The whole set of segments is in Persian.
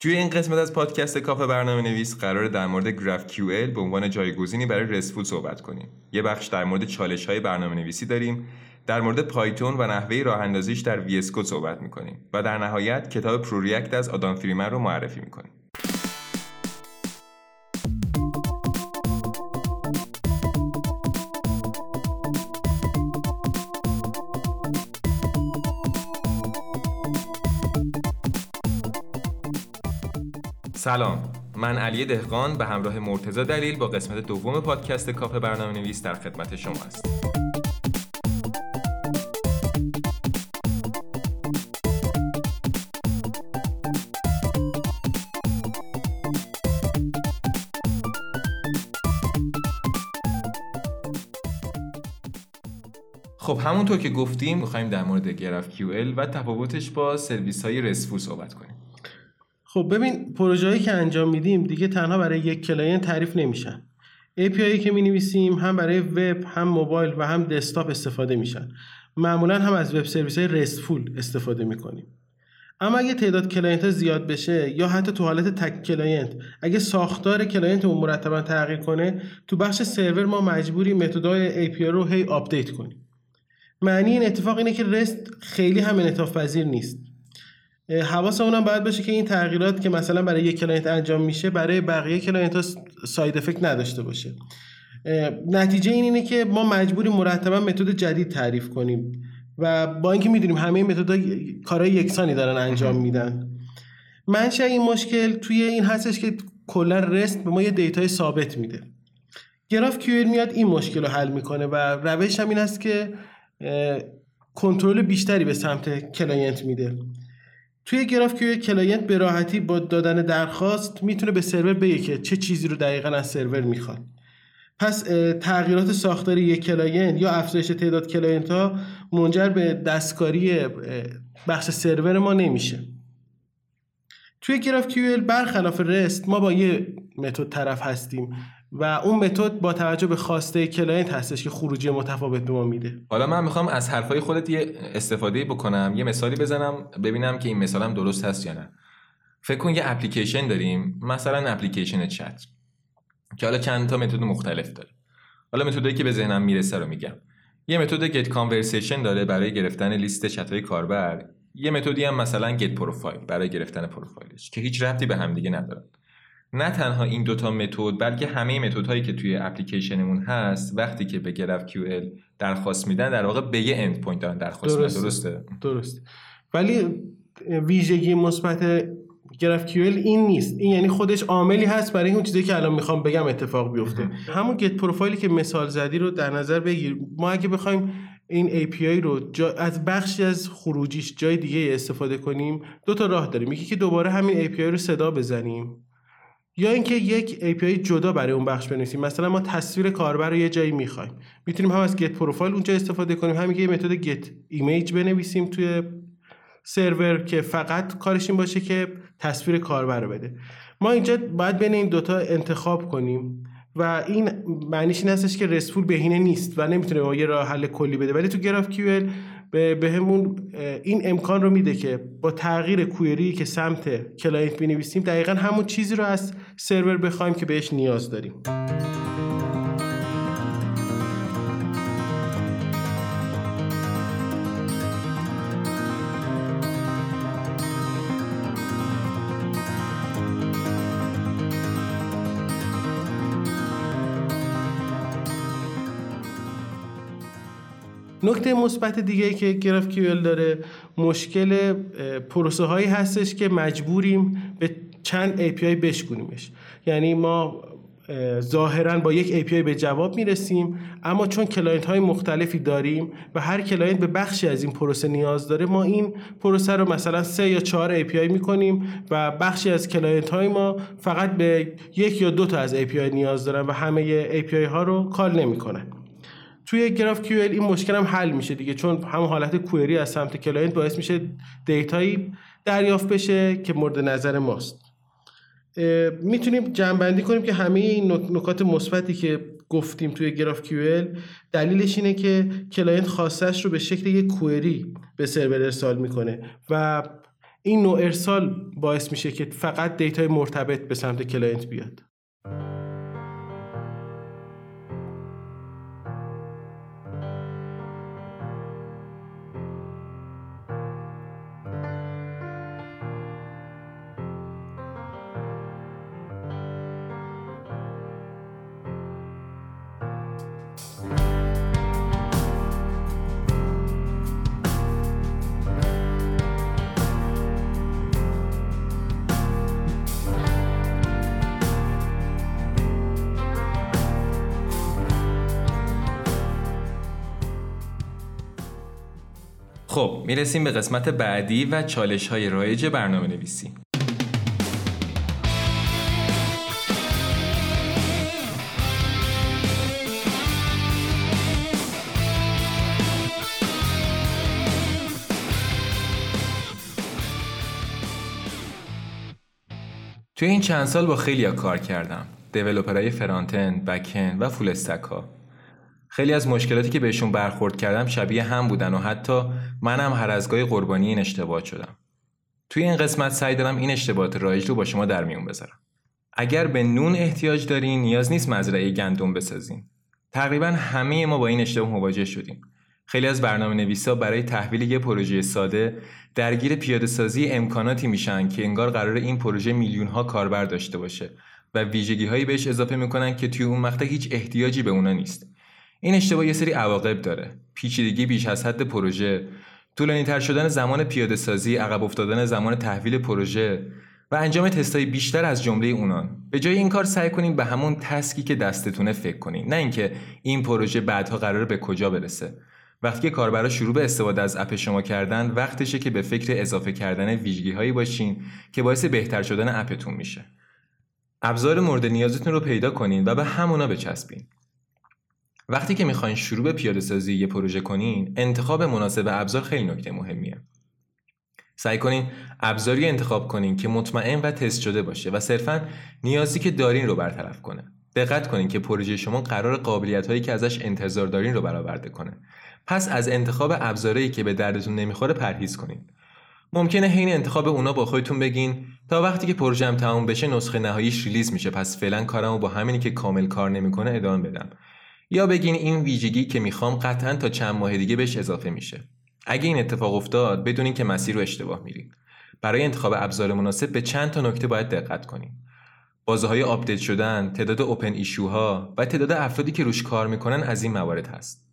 توی این قسمت از پادکست کافه برنامه نویس قرار در مورد GraphQL به عنوان جایگزینی برای RESTful صحبت کنیم. یه بخش در مورد چالش های برنامه نویسی داریم در مورد پایتون و نحوه راه اندازیش در VS صحبت می‌کنیم و در نهایت کتاب Pro React از آدام فریمن رو معرفی می‌کنیم. سلام. من علی دهقان به همراه مرتزا دلیل با قسمت دوم پادکست کافه برنامه نویس در خدمت شما است خب همونطور که گفتیم می‌خوایم در مورد گراف کیو و تفاوتش با سرویس های رسفول صحبت کنیم. خب ببین پروژه‌ای که انجام میدیم دیگه تنها برای یک client تعریف نمیشن. API که می نویسیم هم برای وب هم موبایل و هم دسکتاپ استفاده میشن. معمولا هم از web service های RESTful استفاده می‌کنیم. اما اگه تعداد client ها زیاد بشه یا حتی تو حالت تک client اگه ساختار client رو مرتبا تغییر کنه تو بخش سرور ما مجبوری method ای API رو هی update کنیم. معنی این اتفاق اینه که REST خیلی هم انعطاف پذیر نیست. حواس اونم باید باشه که این تغییرات که مثلا برای یک client انجام میشه برای بقیه client ها side effect نداشته باشه. نتیجه این اینه که ما مجبوریم مرتبا method جدید تعریف کنیم و با اینکه می‌دونیم همه method کارهای یکسانی دارن انجام میدن. منشأ این مشکل توی این هستش که کلا REST به ما یه data ی ثابت میده. GraphQL میاد این مشکل رو حل می‌کنه و روش هم این است که کنترل بیشتری به سمت client میده. توی GraphQL client به راحتی با دادن درخواست می‌تونه به سرور بگه که چه چیزی رو دقیقا از سرور می‌خواد. پس تغییرات ساختاری یک client یا افزایش تعداد client ها منجر به دستکاری بخش سرور ما نمیشه. توی GraphQL برخلاف REST ما با یه method طرف هستیم. و اون method با توجه به خواسته client هستش که خروجی متفاوت به ما میده. حالا من می‌خوام از حرفای خودت یه استفاده بکنم یه مثالی بزنم ببینم که این مثالم درست هست یا نه. فکر کن یه اپلیکیشن داریم مثلا اپلیکیشن چت که حالا چند تا متد مختلف داره. حالا متدی که به ذهنم می‌رسه رو میگم. یه متد گت کانورسیشن داره برای گرفتن لیست چت کاربر. یه متدی هم مثلا گت پروفایل برای گرفتن پروفایلش که هیچ ربطی به هم دیگه ندارن. نه تنها این دوتا متد بلکه همه متد هایی که توی اپلیکیشنمون هست وقتی که به QL درخواست میدن در واقع به یه endpoint دارن درخواست درسته. درسته؟ درست ولی ویژگی مثبت QL این نیست. این یعنی خودش عاملی هست برای اون چیزی که الان می‌خوام بگم اتفاق بیفته. همون get profile ی که مثال زدی رو در نظر بگیر. ما اگه بخوایم این API رو از بخشی از خروجیش جای دیگه استفاده کنیم دو تا راه داریم. یکی که دوباره همین API رو صدا بزنیم. یا اینکه یک API جدا برای اون بخش بنویسیم. مثلا ما تصویر کاربر رو یه جایی می‌خوایم. می‌تونیم هم از get profile اونجا استفاده کنیم. همین یه method get image بنویسیم توی سرور که فقط کارش این باشه که تصویر کاربر رو بده. ما اینجا باید بین این دوتا انتخاب کنیم و این معنیش این هستش که RESTful بهینه نیست و نمی‌تونه ما یه راه حل کلی بده. ولی تو GraphQL به بهمون این امکان رو میده که با تغییر query که سمت client بنویسیم دقیقا همون چیزی رو از سرور بخوایم که بهش نیاز داریم. نکته مثبت دیگه که GraphQL داره مشکل پروسه هایی هستش که مجبوریم به چند API بشکنیمش یعنی ما ظاهرا با یک API به جواب می‌رسیم اما چون client های مختلفی داریم و هر client به بخشی از این پروسه نیاز داره ما این پروسه رو مثلا سه یا چهار API می‌کنیم و بخشی از client های ما فقط به یک یا دو تا از API نیاز دارن و همه API ها رو call نمی‌کنن. توی GraphQL این مشکل هم حل میشه دیگه چون همون حالت query از سمت client باعث میشه data یی دریافت بشه که مورد نظر ماست. می‌تونیم جمعبندی کنیم که همه این نکات مثبتی که گفتیم توی GraphQL دلیلش اینه که client خواستش رو به شکل یک query به سرور ارسال می‌کنه و این نوع ارسال باعث میشه که فقط data ی مرتبط به سمت client بیاد. می‌رسیم به قسمت بعدی و چالش های رایج برنامه نویسی توی این چند سال با خیلی کار کردم. دیولوپرهای فرانتن، بکن و فول استک ها خیلی از مشکلاتی که بهشون برخورد کردم شبیه هم بودن و حتی منم هر از گاهی قربانی این اشتباهات شدم. توی این قسمت سعی دارم این اشتباهات رایج رو با شما در میون بذارم. اگر به نون احتیاج دارین نیاز نیست مزرعه گندم بسازین. تقریبا همه ما با این اشتباه مواجه شدیم. خیلی از برنامه نویسا برای تحویل یه پروژه ساده درگیر پیاده سازی امکاناتی میشن که انگار قرار این پروژه میلیون ها کاربر داشته باشه و ویژگی هایی بهش اضافه می‌کنن که توی اون مقطع هیچ احتیاجی به اونا نیست. این اشتباه یه سری عواقب داره. پیچیدگی بیش از حد پروژه طولانی تر شدن زمان پیاده سازی عقب افتادن زمان تحویل پروژه و انجام تستای بیشتر از جمله اونان. به جای این کار سعی کنیم به همون تسکی که دستتونه فکر کنین. نه اینکه این پروژه بعدها قرار به کجا برسه. وقتی که کاربرا شروع به استفاده از اپ شما کردن وقتشه که به فکر اضافه کردن ویژگی هایی باشین که باعث بهتر شدن اپتون میشه. ابزار مورد نیازتون رو پیدا کنین و به همونا بچسبین. وقتی که می‌خواین شروع به پیاده سازی یه پروژه کنین انتخاب مناسب ابزار خیلی نکته مهمیه. سعی کنین ابزاری انتخاب کنین که مطمئن و تست شده باشه و صرفا نیازی که دارین رو برطرف کنه. دقت کنین که پروژه شما قرار قابلیت هایی که ازش انتظار دارین رو برآورده کنه. پس از انتخاب ابزاری که به دردتون نمی‌خوره پرهیز کنین. ممکنه حین انتخاب اونا با خودتون بگین تا وقتی که پروژم تموم بشه نسخه نهاییش release میشه پس فعلا کارمو با همینی که کامل کار نمی‌کنه ادامه بدم. یا بگین این ویژگی که می‌خوام قطعا تا چند ماه دیگه بهش اضافه میشه. اگه این اتفاق افتاد بدونین که مسیر رو اشتباه میرین برای انتخاب ابزار مناسب به چند تا نکته باید دقت کنیم. بازه های update شدن تعداد open issue ها و تعداد افرادی که روش کار می‌کنن از این موارد هست.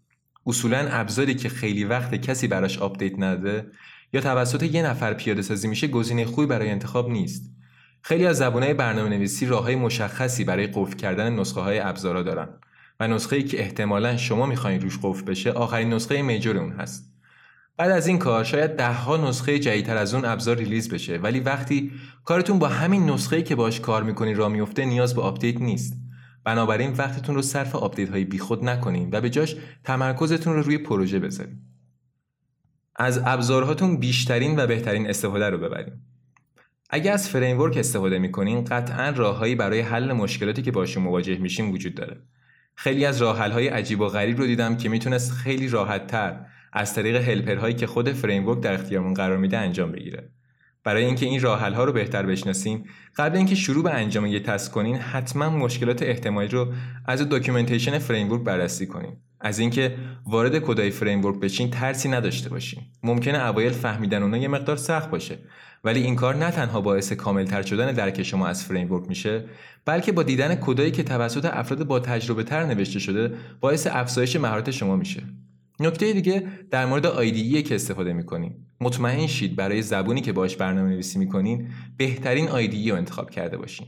اصولا ابزاری که خیلی وقت کسی براش update نده یا توسط یه نفر پیاده سازی میشه گزینه خوبی برای انتخاب نیست. خیلی از زبونهای برنامه نویسی راه مشخصی برای قفل کردن نسخه های ابزارا دارن. و نسخه ای که احتمالا شما می‌خواین روش قفل بشه آخرین نسخه major اون هست. بعد از این کار شاید دهها نسخه جدیدتر از اون ابزار release بشه ولی وقتی کارتون با همین نسخه که باش کار می‌کنین راه میفته نیاز به update نیست. بنابراین وقتتون رو صرف update های بیخود نکنین و به جاش تمرکزتون رو روی پروژه بذارین. از ابزارهاتون بیشترین و بهترین استفاده رو ببرین. اگر از framework استفاده می‌کنین قطعا راههایی برای حل مشکلاتی که باشون مواجه میشین وجود داره. خیلی از های عجیب و غریب رو دیدم که می‌تونست خیلی راحت تر از طریق helper هایی که خود framework در اختیارمون قرار میده انجام بگیره. برای اینکه این راه ها رو بهتر بشناسیم قبل اینکه شروع به انجام یه task کنین حتما مشکلات احتمالی رو از documentation framework بررسی کنین. از اینکه وارد کدای framework بشین ترسی نداشته باشین. ممکنه اوایل فهمیدن اونها یه مقدار سخت باشه. ولی این کار نه تنها باعث کاملتر شدن درک شما از framework میشه بلکه با دیدن کدایی که توسط افراد با تجربه تر نوشته شده باعث افزایش مهارت شما میشه. نکته دیگه در مورد IDE که استفاده می‌کنین مطمئن شید برای زبونی که باش برنامه نویسی می‌کنین بهترین IDE رو انتخاب کرده باشین.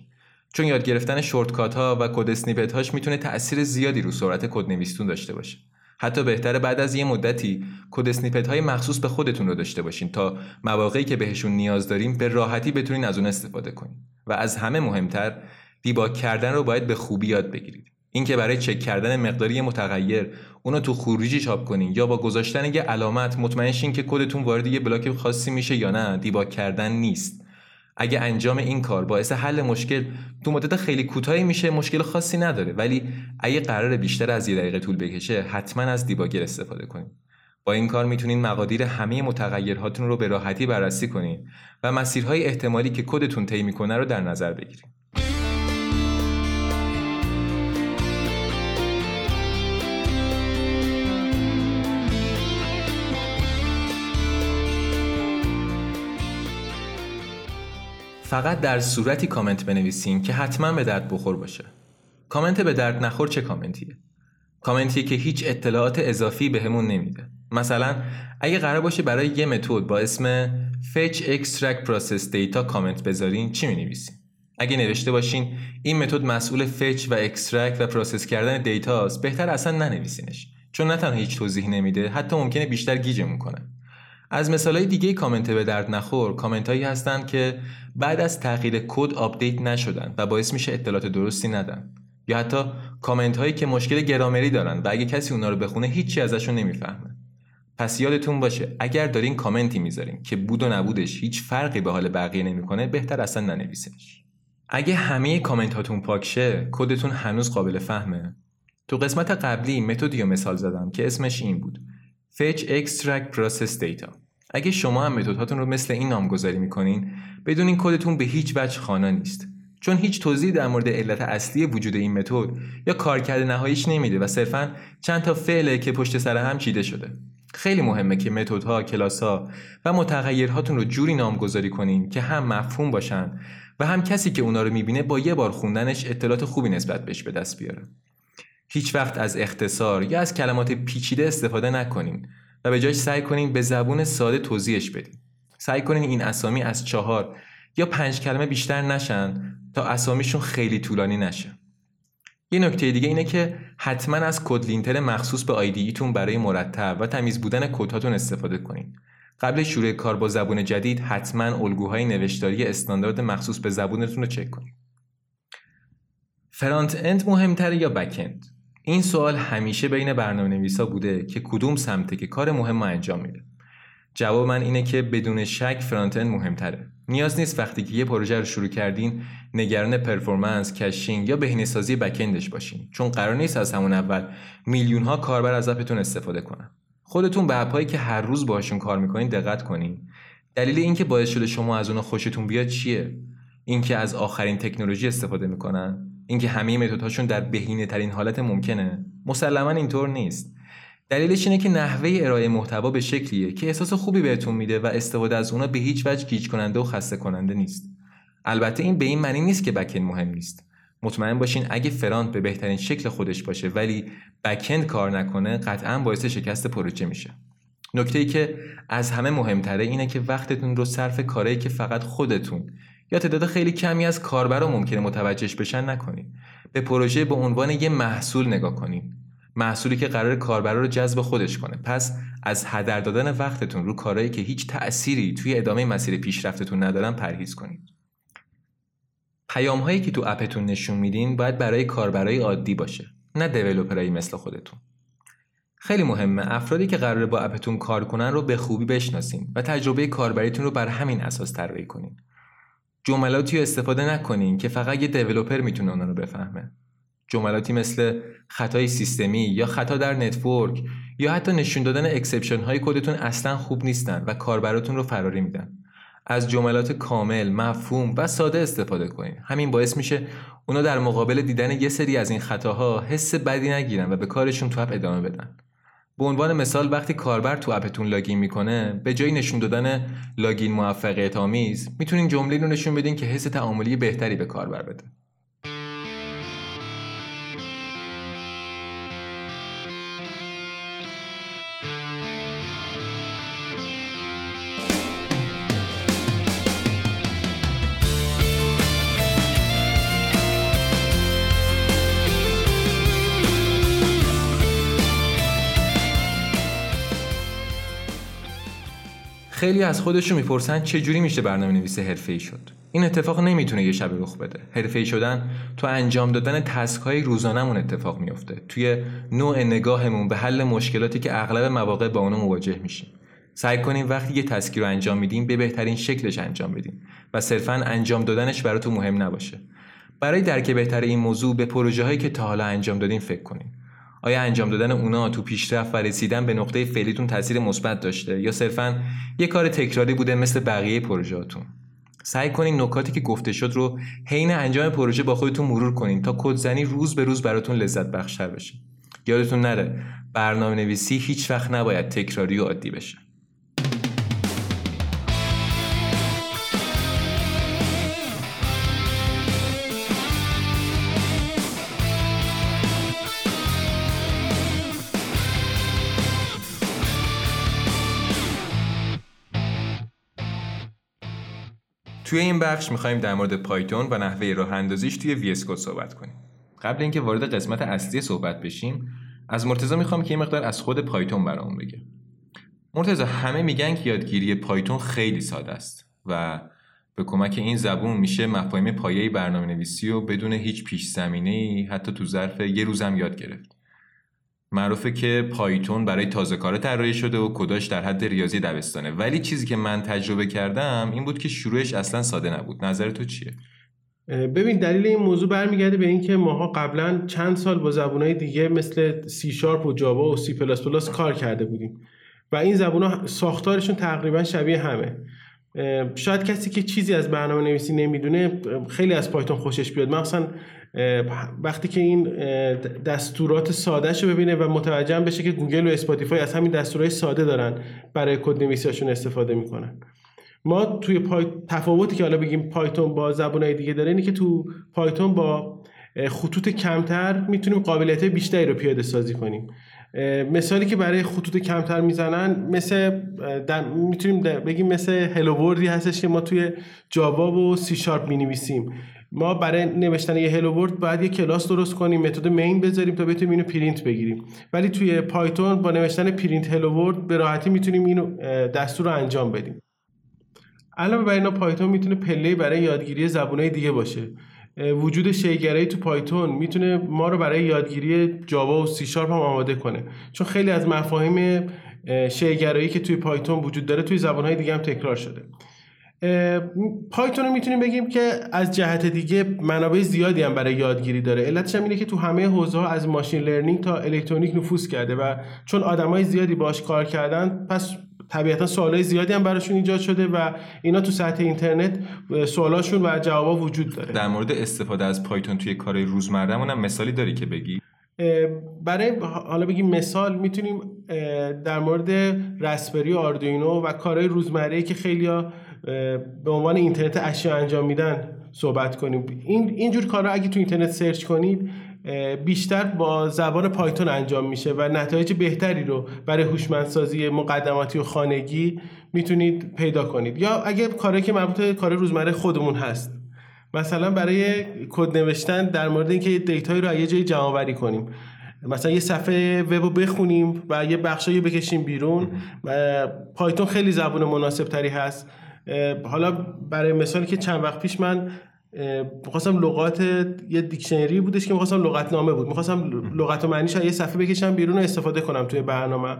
چون یاد گرفتن shortcut ها و code snippet هاش می‌تونه تاثیر زیادی رو سرعت کد نویسیتون داشته باشه. حتی بهتره بعد از یه مدتی code snippet های مخصوص به خودتون رو داشته باشین تا مواقعی که بهشون نیاز دارین به راحتی بتونین از اون استفاده کنین. و از همه مهمتر debug کردن رو باید به خوبی یاد بگیرید. اینکه برای چک کردن مقدار یه متغیر اونو تو خروجی چاپ کنین یا با گذاشتن یه علامت مطمئن شین که کدتون وارد یه بلاک خاصی میشه یا نه دیباگ کردن نیست. اگه انجام این کار باعث حل مشکل تو مدت خیلی کوتاهی میشه مشکل خاصی نداره ولی اگه قرار بیشتر از یه دقیقه طول بکشه حتما از دیباگر استفاده کنید با این کار می‌تونین مقادیر همه متغیرهاتون رو به راحتی بررسی کنین و مسیرهای احتمالی که کدتون طی می‌کنه رو در نظر بگیرید. فقط در صورتی کامنت بنویسین که حتما به درد بخور باشه. کامنت به درد نخور چه commentیه؟ commentیه که هیچ اطلاعات اضافی بهمون نمیده. مثلا اگه قرار باشه برای یه method با اسم fetch extract process data comment بذارین چی می اگه نوشته باشین این method مسئول fetch و extract و process کردن data ست بهتر اصلا ننویسینش چون نه تنها هیچ توضیح نمیده حتی ممکنه بیشتر گیجمون کنه از مثالهای دیگه کامنت به درد نخور. کامنت هایی هستند که بعد از تغییر کد update نشدن و باعث میشه اطلاعات درستی ندن. یا حتی کامنت هایی که مشکل گرامری دارن و اگه کسی اونا رو بخونه هیچی ازشون نمی‌فهمه. پس یادتون باشه اگر دارین commentی می‌ذارین که بود و نبودش هیچ فرقی به حال بقیه نمی‌کنه بهتر اصلا ننویسینش. اگه همه کامنت هاتون پاک شه کدتون هنوز قابل فهمه؟ تو قسمت قبلی methodی مثال زدم که اسمش این بود. Fetch Extract Process Data. اگه شما هم متدهاتون رو مثل این نامگذاری می‌کنین بدون این کدتون به هیچ وجه خوانا نیست. چون هیچ توضیحی در مورد علت اصلی وجود این متد یا کارکرد نهاییش نمیده و صرفا چند تا فعله که پشت سر هم چیده شده. خیلی مهمه که متدها، کلاسها و متغیرهاتون رو جوری نامگذاری کنین که هم مفهوم باشن و هم کسی که اونا رو می‌بینه با یه بار خوندنش اطلاعات خوبی نسبت بهش به دست بیاره. هیچ وقت از اختصار یا از کلمات پیچیده استفاده نکنین و به جاش سعی کنین به زبون ساده توضیحش بدین. سعی کنین این اسامی از چهار یا پنج کلمه بیشتر نشن تا اسامیشون خیلی طولانی نشه. یه نکته دیگه اینه که حتما از کد لینتر مخصوص به ایتون برای مرتب و تمیز بودن کدهاتون استفاده کنین. قبل شروع کار با زبون جدید حتما الگوهای نوشتاری استاندارد مخصوص به زبونتون رو چک کنید. front end مهمتره یا back end؟ این سوال همیشه بین برنامه نویسا بوده که کدوم سمته که کار مهم انجام میده. جواب من اینه که بدون شک front end مهمتره. نیاز نیست وقتی که یه پروژه رو شروع کردین نگران performance، caching یا بهینه‌سازی backend ش باشین چون قرار نیست از همون اول میلیون ها کاربر از app تون استفاده کنن. خودتون به app هایی که هر روز باهاشون کار می‌کنین دقت کنین دلیل اینکه باعث شده شما از اونها خوشتون بیاد چیه اینکه از آخرین تکنولوژی استفاده می‌کنن اینکه همه متدهاشون در بهینه ترین حالت ممکنه. مسلما اینطور نیست. دلیلش اینه که نحوه ارائه محتوا به شکلیه که احساس خوبی بهتون میده و استفاده از اونا به هیچ وجه گیج کننده و خسته کننده نیست. البته این به این معنی نیست که بکن مهم نیست. مطمئن باشین اگه فرانت به بهترین شکل خودش باشه ولی بکند کار نکنه قطعا باعث شکست پروژه میشه. نکته ای که از همه مهمتره اینه که وقتتون رو صرف کاری که فقط خودتون یا تعداد خیلی کمی از کاربرا ممکنه متوجهش بشن نکنین به پروژه به عنوان یه محصول نگاه کنین محصولی که قرار کاربرا رو جذب خودش کنه. پس از هدر دادن وقتتون رو کارهایی که هیچ تأثیری توی ادامه مسیر پیشرفتتون ندارن پرهیز کنید. پیام هایی که تو اپتون نشون میدین باید برای کاربرای عادی باشه نه دیولپرایی مثل خودتون. خیلی مهمه افرادی که قراره با app تون کار کنن رو به خوبی بشناسین و تجربه کاربریتون رو بر همین اساس طراحی کنین. جملاتی رو استفاده نکنین که فقط یه developer می‌تونه اونا رو بفهمه جملاتی مثل خطای سیستمی یا خطا در network یا حتی نشون دادن exception های کدتون اصلا خوب نیستن و کاربراتون رو فراری میدن از جملات کامل، مفهوم و ساده استفاده کنین. همین باعث میشه اونا در مقابل دیدن یه سری از این خطاها حس بدی نگیرن و به کارشون تو app ادامه بدن. به عنوان مثال وقتی کاربر تو اپتون لاگین می‌کنه به جای نشون دادن لاگین موفقیت آمیز می‌تونین جمله رو نشون بدین که حس تعاملی بهتری به کاربر بده. خیلی از خودشون می‌پرسن چه جوری میشه برنامه نویس حرفه‌ای شد. این اتفاق نمی‌تونه یه شب رخ بده. حرفه‌ای شدن تو انجام دادن تسک های روزانهمون اتفاق میفته توی نوع نگاهمون به حل مشکلاتی که اغلب مواقع با اونو مواجه میشیم. سعی کنیم وقتی یه تسکی رو انجام میدیم به بهترین شکلش انجام بدیم و صرفا انجام دادنش براتون مهم نباشه. برای درک بهتر این موضوع به پروژه هایی که تا حالا انجام دادیم فکر کنیم. آیا انجام دادن اونا تو پیشرفت و رسیدن به نقطه فعلیتون تاثیر مثبت داشته؟ یا صرفا یه کار تکراری بوده مثل بقیه پروژهاتون سعی کنین نکاتی که گفته شد رو حین انجام پروژه با خودتون مرور کنین تا کدزنی روز به روز براتون لذت بخشتر بشه. یادتون نره برنامه نویسی هیچ وقت نباید تکراری و عادی بشه. توی این بخش می‌خوایم در مورد پایتون و نحوه راه اندازیش توی وی صحبت کنیم. قبل اینکه وارد قسمت اصلی صحبت بشیم، از مرتضی می‌خوام که یه مقدار از خود پایتون برامون بگه. مرتضی همه میگن که یادگیری پایتون خیلی ساده است و به کمک این زبون میشه مفاهیم پایه برنامه نویسی و بدون هیچ پیش زمینه حتی تو ظرف یه روزم یاد گرفت. معروفه که پایتون برای تازه کار طراحی شده و کداش در حد ریاضی دبستانه. ولی چیزی که من تجربه کردم این بود که شروعش اصلا ساده نبود. نظر تو چیه؟ ببین دلیل این موضوع برمیگرده به اینکه ماها قبلا چند سال با زبونهای دیگه مثل سی شارپ و جاوا و سی پلاس پلاس کار کرده بودیم. و این زبونها ساختارشون تقریبا شبیه همه. شاید کسی که چیزی از برنامه نویسی نمی‌دونه خیلی از پایتون خوشش بیاد. مثلا وقتی که این دستورات ساده رو ببینه و متوجه بشه که گوگل و Spotify از همین دستورات ساده دارن برای کد نویسیشون استفاده می‌کنن. ما توی پای... تفاوتی که حالا بگیم پایتون با زبانهای دیگه داره اینه که تو پایتون با خطوط کمتر می‌تونیم قابلیت بیشتری رو پیاده سازی کنیم. مثالی که برای خطوط کمتر می‌زنن مثل می‌تونیم بگیم مثل hello world هستش که ما توی جاوا و سی شارپ می‌نویسیم. ما برای نوشتن یه hello world باید یه کلاس درست کنیم method main بذاریم تا بتونیم اینو پرینت بگیریم. ولی توی پایتون با نوشتن print hello world به راحتی می‌تونیم اینو دستور رو انجام بدیم. علاوه بر اینا پایتون می‌تونه پله‌ای برای یادگیری زبونهای دیگه باشه. وجود شی‌گرایی تو پایتون می‌تونه ما رو برای یادگیری جاوا و سی شارپ هم آماده کنه. چون خیلی از مفاهیم شیگرایی که توی پایتون وجود داره توی زبانهای دیگه هم تکرار شده. پایتون رو می‌تونیم بگیم که از جهت دیگه منابع زیادی هم برای یادگیری داره. علتش هم اینه که تو همه حوزه ها از machine learning تا الکترونیک نفوذ کرده و چون آدمای زیادی باش کار کردن پس طبیعتا سوالای زیادی هم براشون ایجاد شده و اینا تو سطح اینترنت سوالاشون و جوابا وجود داره. در مورد استفاده از پایتون توی کار روزمرهمون هم مثالی داری که بگی؟ برای حالا بگیم مثال می‌تونیم در مورد رسپری و آردوینو و کارهای روزمره که خیلی به عنوان اینترنت اشیا انجام میدن صحبت کنیم. این اینجور کارا اگه تو اینترنت سرچ کنید بیشتر با زبان پایتون انجام میشه و نتایج بهتری رو برای هوشمندسازی مقدماتی و خانگی می‌تونید پیدا کنید. یا اگه کاری که مربوط به کار روزمره خودمون هست. مثلا برای کد نوشتن در مورد اینکه دیتایی رو یه جایی جمع کنیم. مثلا یه صفحه وب رو بخونیم و یه بخشایی بکشیم بیرون و پایتون خیلی زبون مناسب تری هست حالا برای مثالی که چند وقت پیش من می‌خواستم لغات یه دیکشنری بودش که می‌خواستم لغت نامه بود. می‌خواستم لغت و معنیش از یه صفحه بکشم بیرون و استفاده کنم توی برنامه.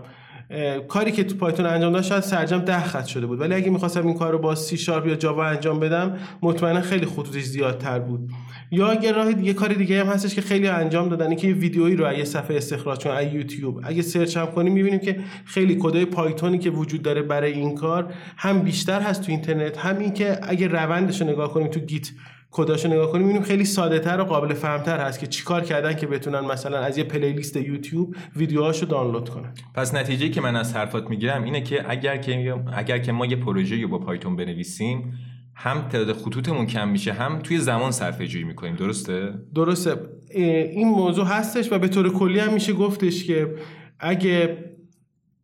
کاری که تو پایتون انجام داشت شاید سرجمع ده خط شده بود. ولی اگه می‌خواستم این کار رو با سی شارپ یا جاوا انجام بدم مطمئنا خیلی خطوطش زیادتر بود. یا اگه راه یه کار دیگه هم هستش که خیلی انجام دادن که یه ویدیویی رو یه صفحه استخراج کنن از یوتیوب اگه search هم کنیم می‌بینیم که خیلی کدای پایتونی که وجود داره برای این کار هم بیشتر هست تو اینترنت. هم این که اگه روندش رو نگاه کنیم تو Git کداشو نگاه کنیم می‌بینیم خیلی ساده تر و قابل فهمتر هست که چیکار کردن که بتونن مثلا از یه پلیلیست یوتیوب ویدیوهاشو دانلود کنن. پس نتیجه که من از حرفات می‌گیرم اینه که اگر که اگر که ما یه پروژه رو با پایتون بنویسیم هم تعداد خطوطمون کم میشه هم توی زمان صرفه جویی می‌کنیم. درسته؟ درسته. این موضوع هستش و به طور کلی هم میشه گفتش که اگه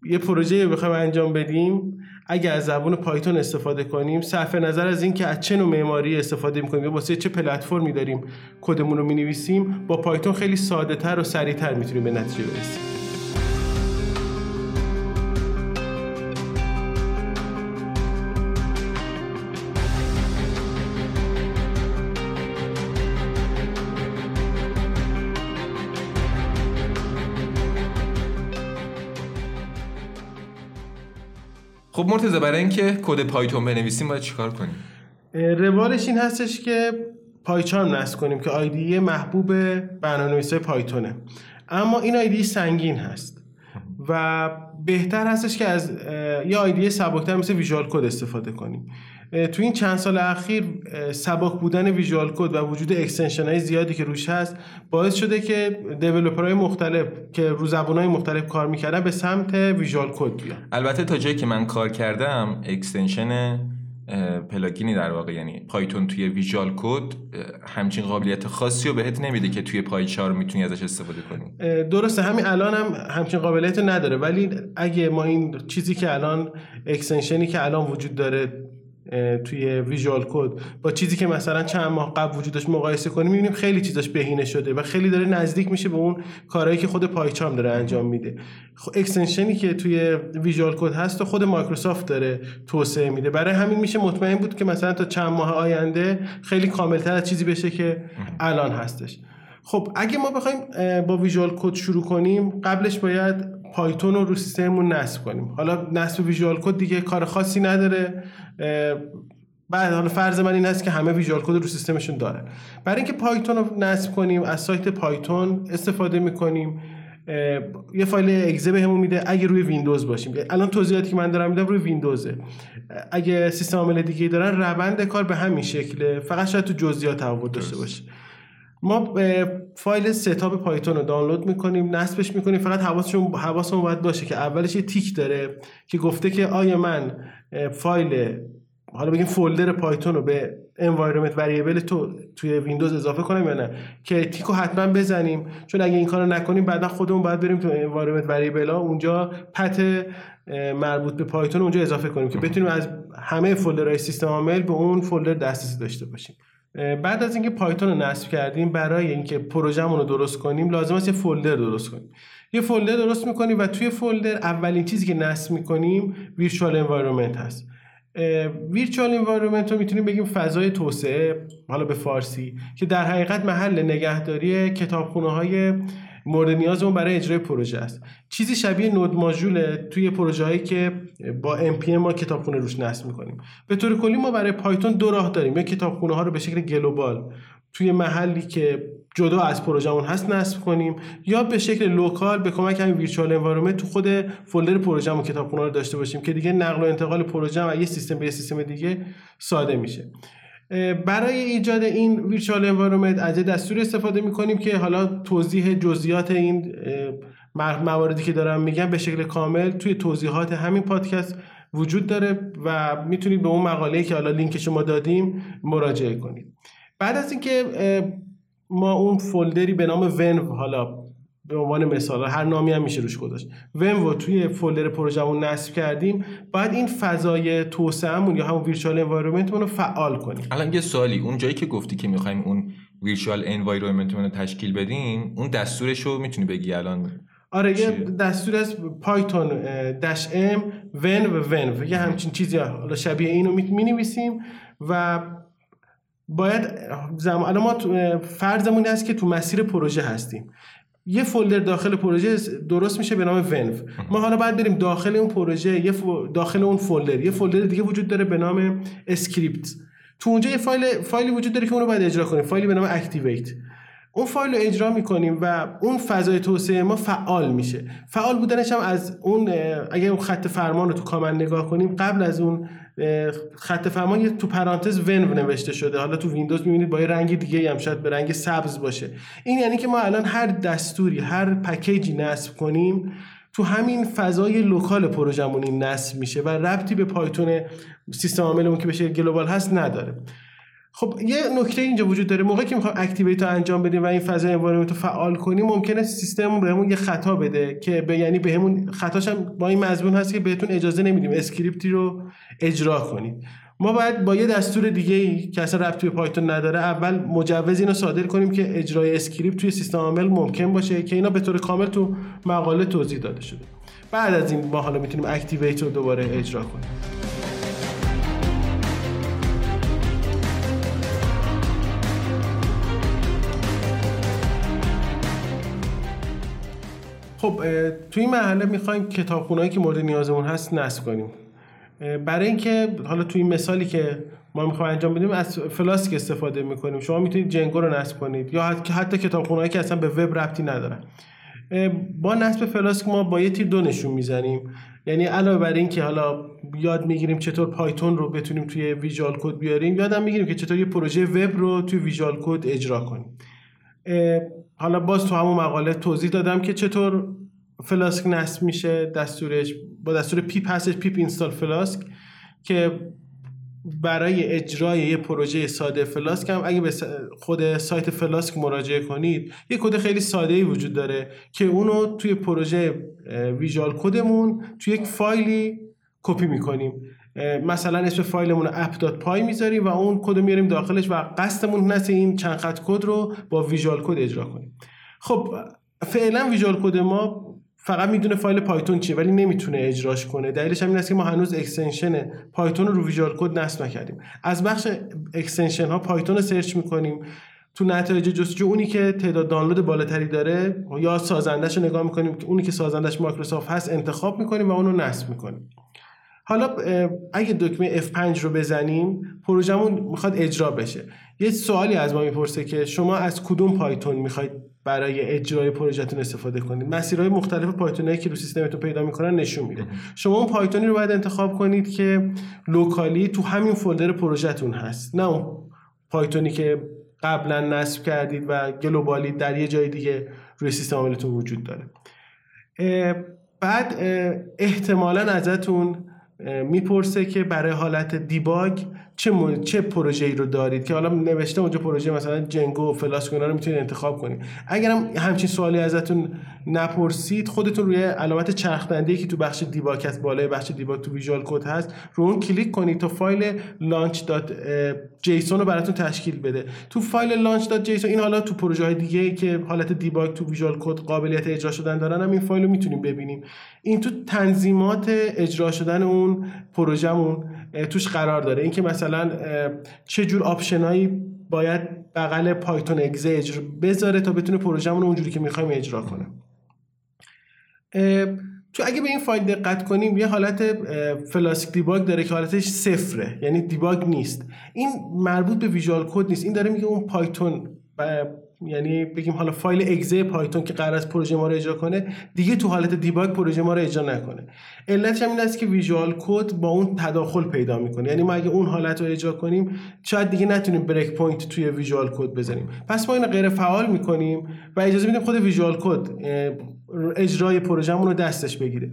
یه پروژه بخوایم انجام بدیم اگه از زبون پایتون استفاده کنیم صرف نظر از اینکه از چه نوع معماری استفاده می‌کنیم یا واسه چه پلتفرمی داریم کدمون رو می‌نویسیم با پایتون خیلی ساده تر و سریعتر می‌تونیم به نتیجه برسیم. خب مرتضی برای اینکه کد پایتون بنویسیم باید چیکار کنیم؟ روالش این هستش که PyCharm نصب کنیم که IDE محبوب برنامه‌نویسای پایتونه. اما این IDE سنگین هست و بهتر هستش که از یه IDE سبکتر مثل Visual Code استفاده کنیم. تو این چند سال اخیر سبک بودن Visual Code و وجود extension های زیادی که روش هست باعث شده که های مختلف که رو زبان های مختلف کار می‌کردن به سمت Visual Code بیان. البته تا جایی که من کار کردم extension پلاگینی در واقع یعنی پایتون توی Visual Code همچین قابلیت خاصی رو بهت نمیده که توی PyCharm می‌تونی ازش استفاده کنی. درسته همین الان هم همچین قابلیت نداره ولی اگه ما این چیزی که الان extensionی که الان وجود داره توی Visual Code با چیزی که مثلا چند ماه قبل وجود داشت مقایسه کنیم می‌بینیم خیلی چیزاش بهینه شده و خیلی داره نزدیک میشه به اون کارهایی که خود PyCharm داره انجام میده. extension ی که توی Visual Code هست و خود مایکروسافت داره توسعه میده. برای همین میشه مطمئن بود که مثلا تا چند ماه آینده خیلی کاملتر از چیزی بشه که الان هستش. خب اگه ما بخوایم با Visual Code شروع کنیم قبلش باید پایتون رو رو سیستممون نصب کنیم. حالا نصب Visual Code دیگه کار خاصی نداره. بعد حالا فرض من این هست که همه Visual Code رو سیستمشون دارن. برای اینکه پایتون رو نصب کنیم از سایت پایتون استفاده می‌کنیم. یه فایل exe بهمون میده اگه روی ویندوز باشیم. الان توضیحاتی که من دارم میدم روی ویندوزه. اگه سیستم عامل دیگه دارن روند کار به همین شکله. فقط شاید تو جزئیات تفاوت داشته باشه. ما فایل setup پایتون رو دانلود می‌کنیم نصبش می‌کنیم فقط حواسشون حواسمون باید باشه که اولش یه تیک داره که گفته که آیا من فایل حالا بگیم folder پایتون رو به environment variable تو توی ویندوز اضافه کنم یا نه که تیکو حتما بزنیم. چون اگه این کارو نکنیم بعدا خودمون باید بریم تو environment variable ها اونجا path مربوط به پایتون اونجا اضافه کنیم که بتونیم از همه folder های سیستم عامل به اون folder دسترسی داشته باشیم. بعد از اینکه پایتون رو نصب کردیم برای اینکه پروژهمون رو درست کنیم لازم است یه folder درست کنیم. یه folder درست می‌کنیم و توی folder اولین چیزی که نصب می‌کنیم virtual environment هست. virtual environment رو می‌تونیم بگیم فضای توسعه حالا به فارسی که در حقیقت محل نگهداری کتابخونه های مورد نیازمون برای اجرای پروژه است. چیزی شبیه node module توی پروژه هایی که با ام ما کتابخونه روش نصب می‌کنیم. به طور کلی ما برای پایتون دو راه داریم. یا کتابخونه ها رو به شکل global توی محلی که جدا از پروژهمون هست نصب کنیم یا به شکل local به کمک همین virtual environment تو خود folder پروژهمون کتابخونه رو داشته باشیم که دیگه نقل و انتقال پروژه و یه سیستم به یه سیستم دیگه ساده میشه. برای ایجاد این virtual environment از دستوری استفاده می‌کنیم که حالا توضیح جزئیات این مواردی که دارم میگم به شکل کامل توی توضیحات همین پادکست وجود داره و می‌تونید به اون مقاله که حالا لینکش ما دادیم مراجعه کنید. بعد از اینکه ما اون فولدری به نام ون حالا به عنوان مثال هر نامی هم میشه روش گذاشت. و توی فولدر پروژمون نصب کردیم. باید این فضای توسعهمون یا همون ویرچوال انوایرمنتمون رو فعال کنیم. الان یه سوالی. اون جایی که گفتی که می‌خوایم اون ویرچوال انوایرمنتمون رو تشکیل بدیم اون دستورش رو می‌تونی بگی الان آره یه دستور از پایتون دش ام ون و ون یه همچین چیزی. حالا شبیه اینو می و باید زمان ما فرضمون هست که تو مسیر پروژه هستیم. یه فولدر داخل پروژه درست میشه به نام ونف ما حالا باید بریم داخل اون پروژه یه داخل اون فولدر. یه فولدر دیگه وجود داره به نام script تو اونجا یه فایل فایلی وجود داره که اون رو باید اجرا کنیم. فایلی به نام activate اون فایل رو اجرا می‌کنیم و اون فضای توسعه ما فعال میشه. فعال بودنش هم از اون اگر اون خط فرمان رو تو کامل نگاه کنیم قبل از اون خط فرمان تو پرانتز ون نوشته شده. حالا تو ویندوز می‌بینید با یه رنگ دیگه هم شاید به رنگ سبز باشه. این یعنی که ما الان هر دستوری هر package ی نصب کنیم تو همین فضای local پروژمون نصب میشه و ربطی به پایتون سیستم عاملمون که بشه global هست نداره. خب یه نکته اینجا وجود داره. موقعی که می‌خوایم activate رو انجام بدیم و این فضای environment رو فعال کنیم ممکنه سیستممون بهمون یه خطا بده که به یعنی بهمون خطاش هم با این مضمون هست که بهتون اجازه نمیدیم script ی رو اجرا کنید. ما باید با یه دستور دیگه ای که اصلا ربطی به پایتون نداره اول مجوز اینو صادر کنیم که اجرای script توی سیستم عامل ممکن باشه که اینا به طور کامل تو مقاله توضیح داده شده. بعد از این ما حالا می‌تونیم اکتیویت رو دوباره اجرا کنیم. تو این مرحله می‌خوایم کتابخونهایی که مورد نیازمون هست نصب کنیم. برای اینکه حالا تو این مثالی که ما می‌خوایم انجام بدیم از فلاسک استفاده می‌کنیم. شما می‌تونید جنگو رو نصب کنید یا حتی, حتی کتابخونهایی که اصلا به وب ربطی ندارن با نصب Flask ما با یه تیر دو نشون می‌زنیم. یعنی علاوه بر این که حالا یاد می‌گیریم چطور پایتون رو بتونیم توی Visual Code بیاریم یادم می‌گیریم که چطور یه پروژه وب رو توی Visual Code اجرا کنیم. حالا باز تو همون مقاله توضیح دادم که چطور Flask نصب میشه دستورش با دستور pip هستش pip install flask که برای اجرای یه پروژه ساده Flask هم اگه به خود سایت Flask مراجعه کنید یه کد خیلی ساده ای وجود داره که اونو توی پروژه Visual Code مون توی یک فایلی کپی می‌کنیم. مثلا اسم فایلمون app.py می‌ذاریم و اون کد میاریم داخلش و قصدمون هست این چند خط کد رو با Visual Code اجرا کنیم. خب فعلا Visual Code ما فقط می‌دونه فایل پایتون چیه ولی نمی‌تونه اجراش کنه. دلیلش همین است که ما هنوز extension پایتون رو رو Visual Code نصب نکردیم. از بخش extension ها پایتون رو search می‌کنیم. تو نتایج جستجو اونی که تعداد دانلود بالاتری داره یا سازندش رو نگاه می‌کنیم که اونی که سازندش مایکروسافت هست انتخاب می‌کنیم و اونو نصب می‌کنیم. حالا اگه دکمه F5 رو بزنیم پروژمون می‌خواد اجرا بشه. یه سوالی از ما می‌پرسه که شما از کدوم پایتون می‌خواید برای اجرای پروژهتون استفاده کنید. مسیرهای مختلف پایتونایی که رو سیستمتون پیدا می‌کنن نشون میده. شما اون پایتونی رو باید انتخاب کنید که لوکالی تو همین فولدر پروژهتون هست. نه اون پایتونی که قبلا نصب کردید و گلوبالی در یه جای دیگه روی سیستم عاملتون وجود داره. بعد احتمالا ازتون می‌پرسه که برای حالت دیباگ چه م... چه پروژه‌ای رو دارید که حالا نوشته اونجا پروژه مثلا جنگو و فلاسک رو می‌تونید انتخاب کنید. اگرم همچین سوالی ازتون نپرسید خودتون روی علامت چرخ که تو بخش debug هست بالای بخش debug تو Visual Code هست رو اون کلیک کنید تا فایل launch.json رو براتون تشکیل بده. تو فایل launch.json این حالا تو پروژه های دیگه که حالت debug تو Visual Code قابلیت اجرا شدن دارن هم این فایل رو می‌تونیم ببینیم. این تو تنظیمات اجرا شدن اون پروژهمون توش قرار داره. اینکه مثلا چه جور option ایی باید بغل پایتون exe اجرا بذاره تا بتونه پروژهمون اونجوری که می‌خوایم اجرا کنه. تو اگه به این فایل دقت کنیم یه حالت Flask debug داره که حالتش صفره یعنی debug نیست. این مربوط به Visual Code نیست. این داره میگه اون پایتون یعنی بگیم حالا فایل exe پایتون که قرار است پروژه ما رو اجرا کنه دیگه تو حالت debug پروژه ما رو اجرا نکنه. علتش هم این است که Visual Code با اون تداخل پیدا می‌کنه. یعنی ما اگه اون حالت رو اجرا کنیم شاید دیگه نتونیم breakpoint توی Visual Code بزنیم. پس ما اینو غیر فعال می‌کنیم و اجازه میدیم خود Visual Code اجرای پروژهمون رو دستش بگیره.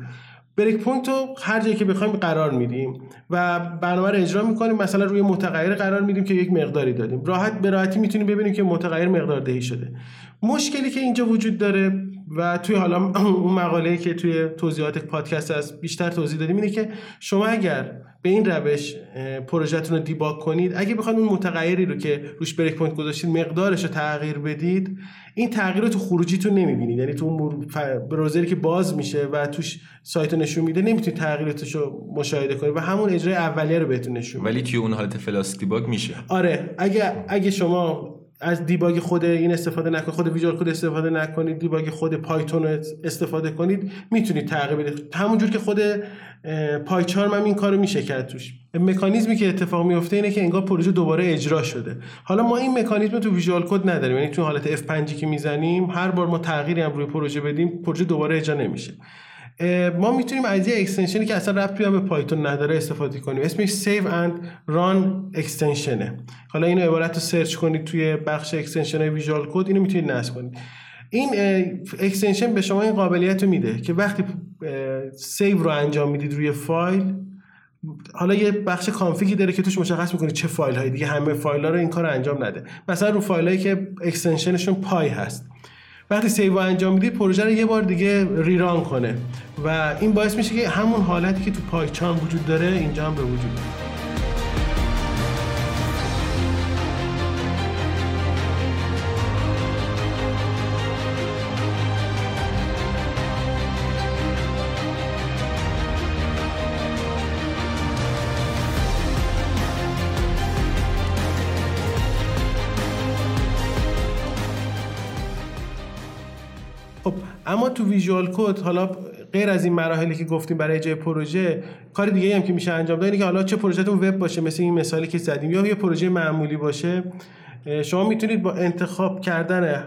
breakpoint رو هر جایی که بخوایم قرار میدیم و برنامه رو اجرا می‌کنیم. مثلا روی متغیر قرار میدیم که یک مقداری دادیم. راحت به راحتی می‌تونیم ببینیم که متغیر مقدار دهی شده. مشکلی که اینجا وجود داره و توی حالا اون مقاله که توی توضیحات پادکست از بیشتر توضیح دادیم اینه که شما اگر به این روش پروژهتون رو debug کنید اگه بخواید اون متغیری رو که روش breakpoint گذاشتید مقدارش رو تغییر بدید این تغییر رو تو خروجیتون نمی‌بینید. یعنی تو براوزری که باز میشه و توش سایت نشون میده نمی‌تونید تغییراتش رو مشاهده کنید و همون اجرای اولیه رو بهتون نشون ولی توی اون حالت فلاس دیباگ میشه. آره اگه اگه شما از دیباگ خود این استفاده نکنید خود ویژوال کد استفاده نکنید دیباگ خود پایتون استفاده کنید می‌تونید تغییر بدید. همونجور که خود پایچارم هم این کارو میشه کرد توش. مکانیزمی که اتفاق میفته اینه که انگار پروژه دوباره اجرا شده. حالا ما این مکانیزم تو Visual Code نداریم یعنی تو حالت F5 که می‌زنیم هر بار ما تغییری هم روی پروژه بدیم پروژه دوباره اجرا نمیشه. ما می‌تونیم از یه extension ی که اصلا ربطی به پایتون نداره استفاده کنیم. اسمش Save and Run extension ه. حالا اینو عبارت رو search کنید توی بخش extension Visual Code اینو می‌تونید نصب کنید. این extension به شما این قابلیت رو میده که وقتی save رو انجام می‌دید روی فایل حالا یه بخش config ی داره که توش مشخص می‌کنه چه فایل هایی دیگه همه فایل ها رو این کار رو انجام نده. مثلا رو فایل هایی که extension شون py هست. وقتی save انجام می‌دید پروژه رو یه بار دیگه rerun کنه. و این باعث میشه که همون حالتی که تو PyCharm وجود داره اینجا هم به وجود بیاد. اما تو Visual Code حالا غیر از این مراحلی که گفتیم برای اجرای پروژه کار دیگه هم که میشه انجام داد که حالا چه پروژهتون وب باشه مثل این مثالی که زدیم یا یه پروژه معمولی باشه. شما می‌تونید با انتخاب کردن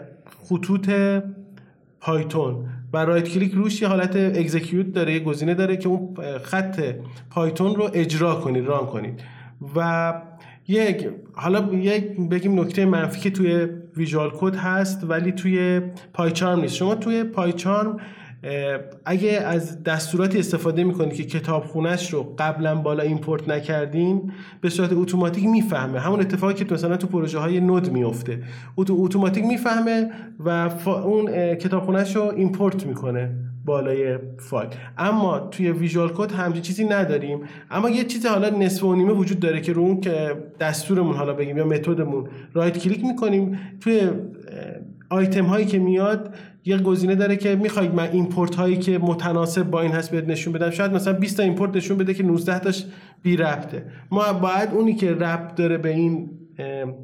خطوط Python و right click روش یه حالت execute داره یه گزینه داره که اون خط Python رو اجرا کنید run کنید. و یک حالا یک بگیم نکته منفی که توی Visual Code هست ولی توی PyCharm نیست. شما توی PyCharm اگه از دستوراتی استفاده می‌کنید که کتابخونهش رو قبلا بالا import نکردین به صورت اتوماتیک می‌فهمه. همون اتفاقی که مثلا تو پروژه های Node میفته اتوماتیک می‌فهمه و اون کتابخونهش رو import می‌کنه. بالای فایل. اما توی Visual Code همچین چیزی نداریم. اما یه چیز حالا نصف و نیمه وجود داره که رو اون که دستورمون حالا بگیم یا method مون right click می‌کنیم. توی آیتم هایی که میاد یه گزینه داره که می‌خواید من import هایی که متناسب با این هست بهت نشون بدم. شاید مثلا 20 تا import نشون بده که 19 تاش بی ربطه. ما باید اونی که ربط داره به این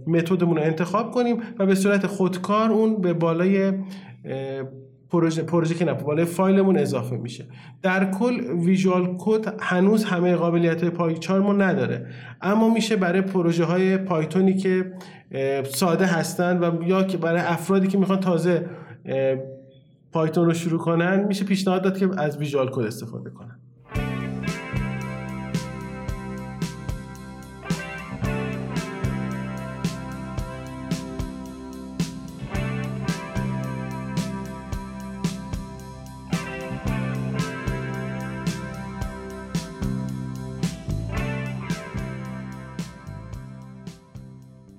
method مون رو انتخاب کنیم و به صورت خودکار اون به بالای پروژه پروژه که نه بالای فایلمون اضافه میشه. در کل Visual Code هنوز همه قابلیت PyCharm رو نداره. اما میشه برای پروژه های پایتونی که ساده هستن و یا که برای افرادی که می‌خوان تازه پایتون رو شروع کنن میشه پیشنهاد داد که از ویژوال کد استفاده کنن.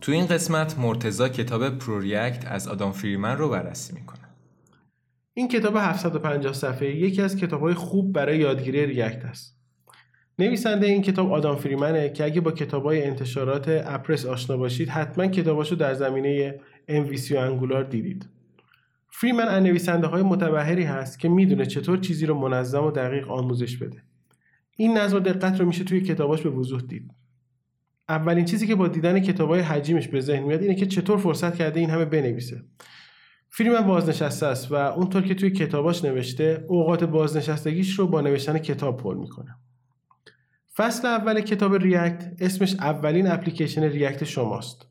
تو این قسمت مرتزا کتاب پروریکت از آدام فریمن رو بررسی می‌کنه. این کتاب 750 صفحه یکی از کتابهای خوب برای یادگیری ریاکت است. نویسنده این کتاب آدام فریمنه که اگه با کتابهای انتشارات اپرس آشنا باشید حتما کتاباشو در زمینه MVC و انگولار دیدید. فریمن از نویسنده های متبهری هست که می‌دونه چطور چیزی رو منظم و دقیق آموزش بده. این نظم و دقت رو میشه توی کتاباش به وضوح دید. اولین چیزی که با دیدن کتابای حجیمش به ذهن میاد اینه که چطور فرصت کرده این همه بنویسه. فیلم بازنشسته است و اونطور که توی کتاباش نوشته اوقات بازنشستگیش رو با نوشتن کتاب پر می‌کنه. فصل اول کتاب ریاکت اسمش اولین اپلیکیشن ریاکت شماست.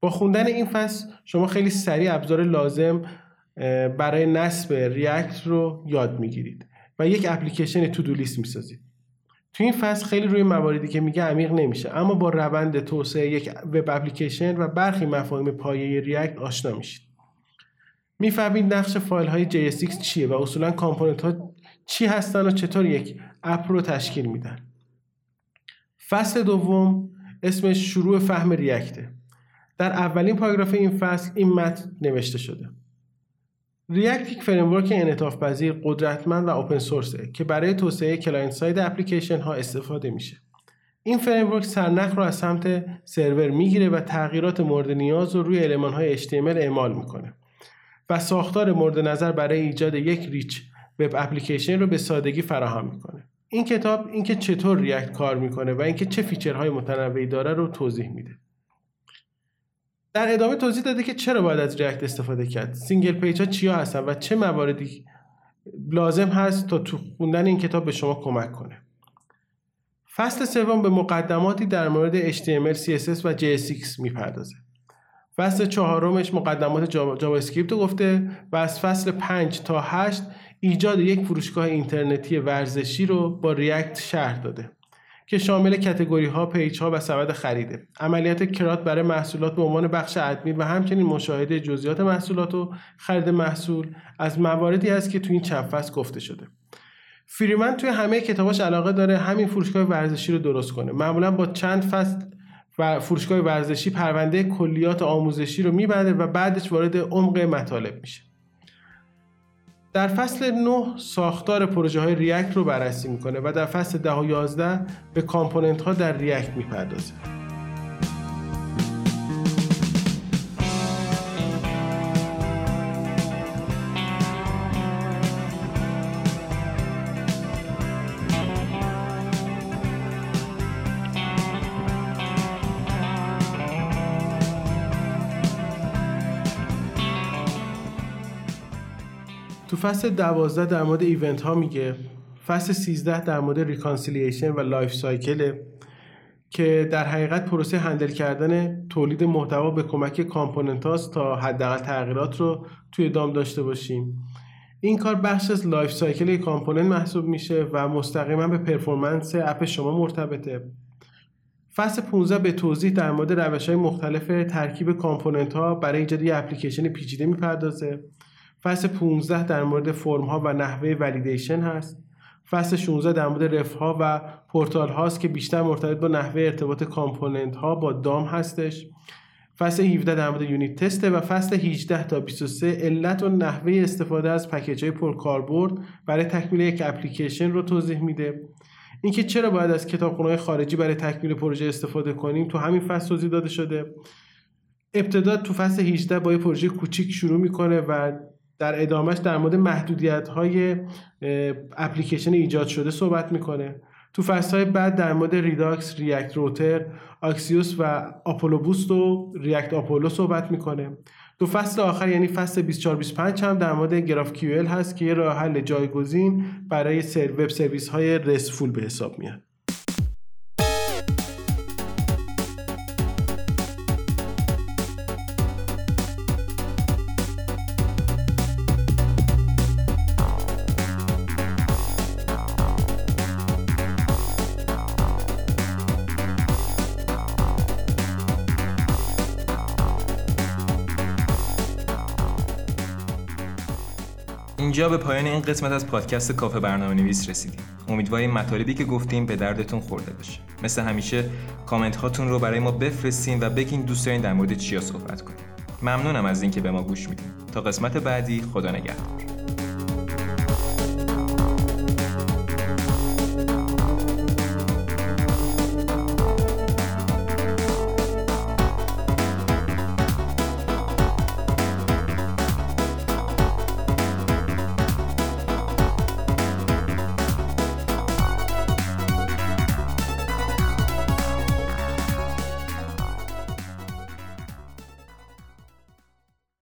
با خوندن این فصل شما خیلی سریع ابزار لازم برای نصب ریاکت رو یاد می‌گیرید و یک اپلیکیشن تو لیست می‌سازید. تو این فصل خیلی روی مواردی که میگه عمیق نمیشه. اما با روند توسعه یک web application و برخی مفاهیم پایه React آشنا میشید. می‌فهمید نقش فایل های JSX چیه و اصولا component ها چی هستن و چطور یک app رو تشکیل میدن. فصل دوم اسمش شروع فهم React ه در اولین پاراگراف این فصل این متن نوشته شده. React یک framework انعطاف پذیر قدرتمند و open source ه که برای توسعه client side application ها استفاده میشه. این framework سرنخ رو از سمت سرور می‌گیره و تغییرات مورد نیاز رو روی المان های HTML اعمال می‌کنه و ساختار مورد نظر برای ایجاد یک rich web application رو به سادگی فراهم می‌کنه. این کتاب اینکه چطور React کار می‌کنه و اینکه چه feature های متنوعی داره رو توضیح میده. در ادامه توضیح داده که چرا باید از React استفاده کرد. single page ها چیا هستن و چه مواردی لازم هست تا تو خوندن این کتاب به شما کمک کنه. فصل سوم به مقدماتی در مورد HTML, CSS و JSX می‌پردازه. فصل چهارمش مقدمات JavaScript رو گفته و از فصل 5 تا 8 ایجاد یک فروشگاه اینترنتی ورزشی رو با React شرح داده. که شامل category ها، page ها و سبد خریده. عملیات CRUD برای محصولات به عنوان بخش ادمین و همچنین مشاهده جزئیات محصولات و خرید محصول از مواردی است که تو این چند فصل گفته شده. فریمن توی همه کتاباش علاقه داره همین فروشگاه ورزشی رو درست کنه. معمولا با چند فصل و فروشگاه ورزشی پرونده کلیات آموزشی رو میبنده و بعدش وارد عمق مطالب میشه. در فصل 9 ساختار پروژه های ریاکت رو بررسی می‌کنه و در فصل 10 و 11 به کامپوننت ها در ریاکت می‌پردازه. فصل دوازده در مورد event ها میگه. فصل 13 در مورد reconciliation و lifecycle که در حقیقت پروسه handle کردن تولید محتوا به کمک component هاست تا حداقل تغییرات رو توی DOM داشته باشیم. این کار بخش از lifecycle component محسوب میشه و مستقیما به performance app شما مرتبطه. فصل 15 به توضیح در مورد روش های مختلف ترکیب component ها برای ایجاد یک اپلیکیشن پیچیده می‌پردازه. فصل 15 در مورد فرم ها و نحوه validation هست. فصل 16 در مورد ref ها و پورتال هاست که بیشتر مرتبط با نحوه ارتباط component ها با DOM هستش. فصل 17 در مورد unit test ه و فصل 18 تا 23 علت و نحوه استفاده از package های پرکاربرد برای تکمیل یک اپلیکیشن رو توضیح میده. اینکه چرا باید از کتابخونه خارجی برای تکمیل پروژه استفاده کنیم تو همین فصل توضیح داده شده. ابتدا تو فصل 18 با یه پروژه کوچیک شروع می‌کنه و در ادامهش در مورد محدودیت های اپلیکیشن ایجاد شده صحبت می‌کنه. تو فصل های بعد در مورد Redux، React Router، Axios و Apollo Boost و React Apollo صحبت می‌کنه. تو فصل آخر یعنی فصل 24 25 هم در مورد GraphQL هست که یه راه حل جایگزین برای سر web service های RESTful به حساب میاد. اینجا به پایان این قسمت از پادکست کافه برنامه نویس رسیدیم. امیدواریم مطالبی که گفتیم به دردتون خورده باشه. مثل همیشه کامنت هاتون رو برای ما بفرستین و بگین دوست دارین در مورد چیا صحبت کنیم. ممنونم از اینکه به ما گوش میدین. تا قسمت بعدی خدا نگهدار.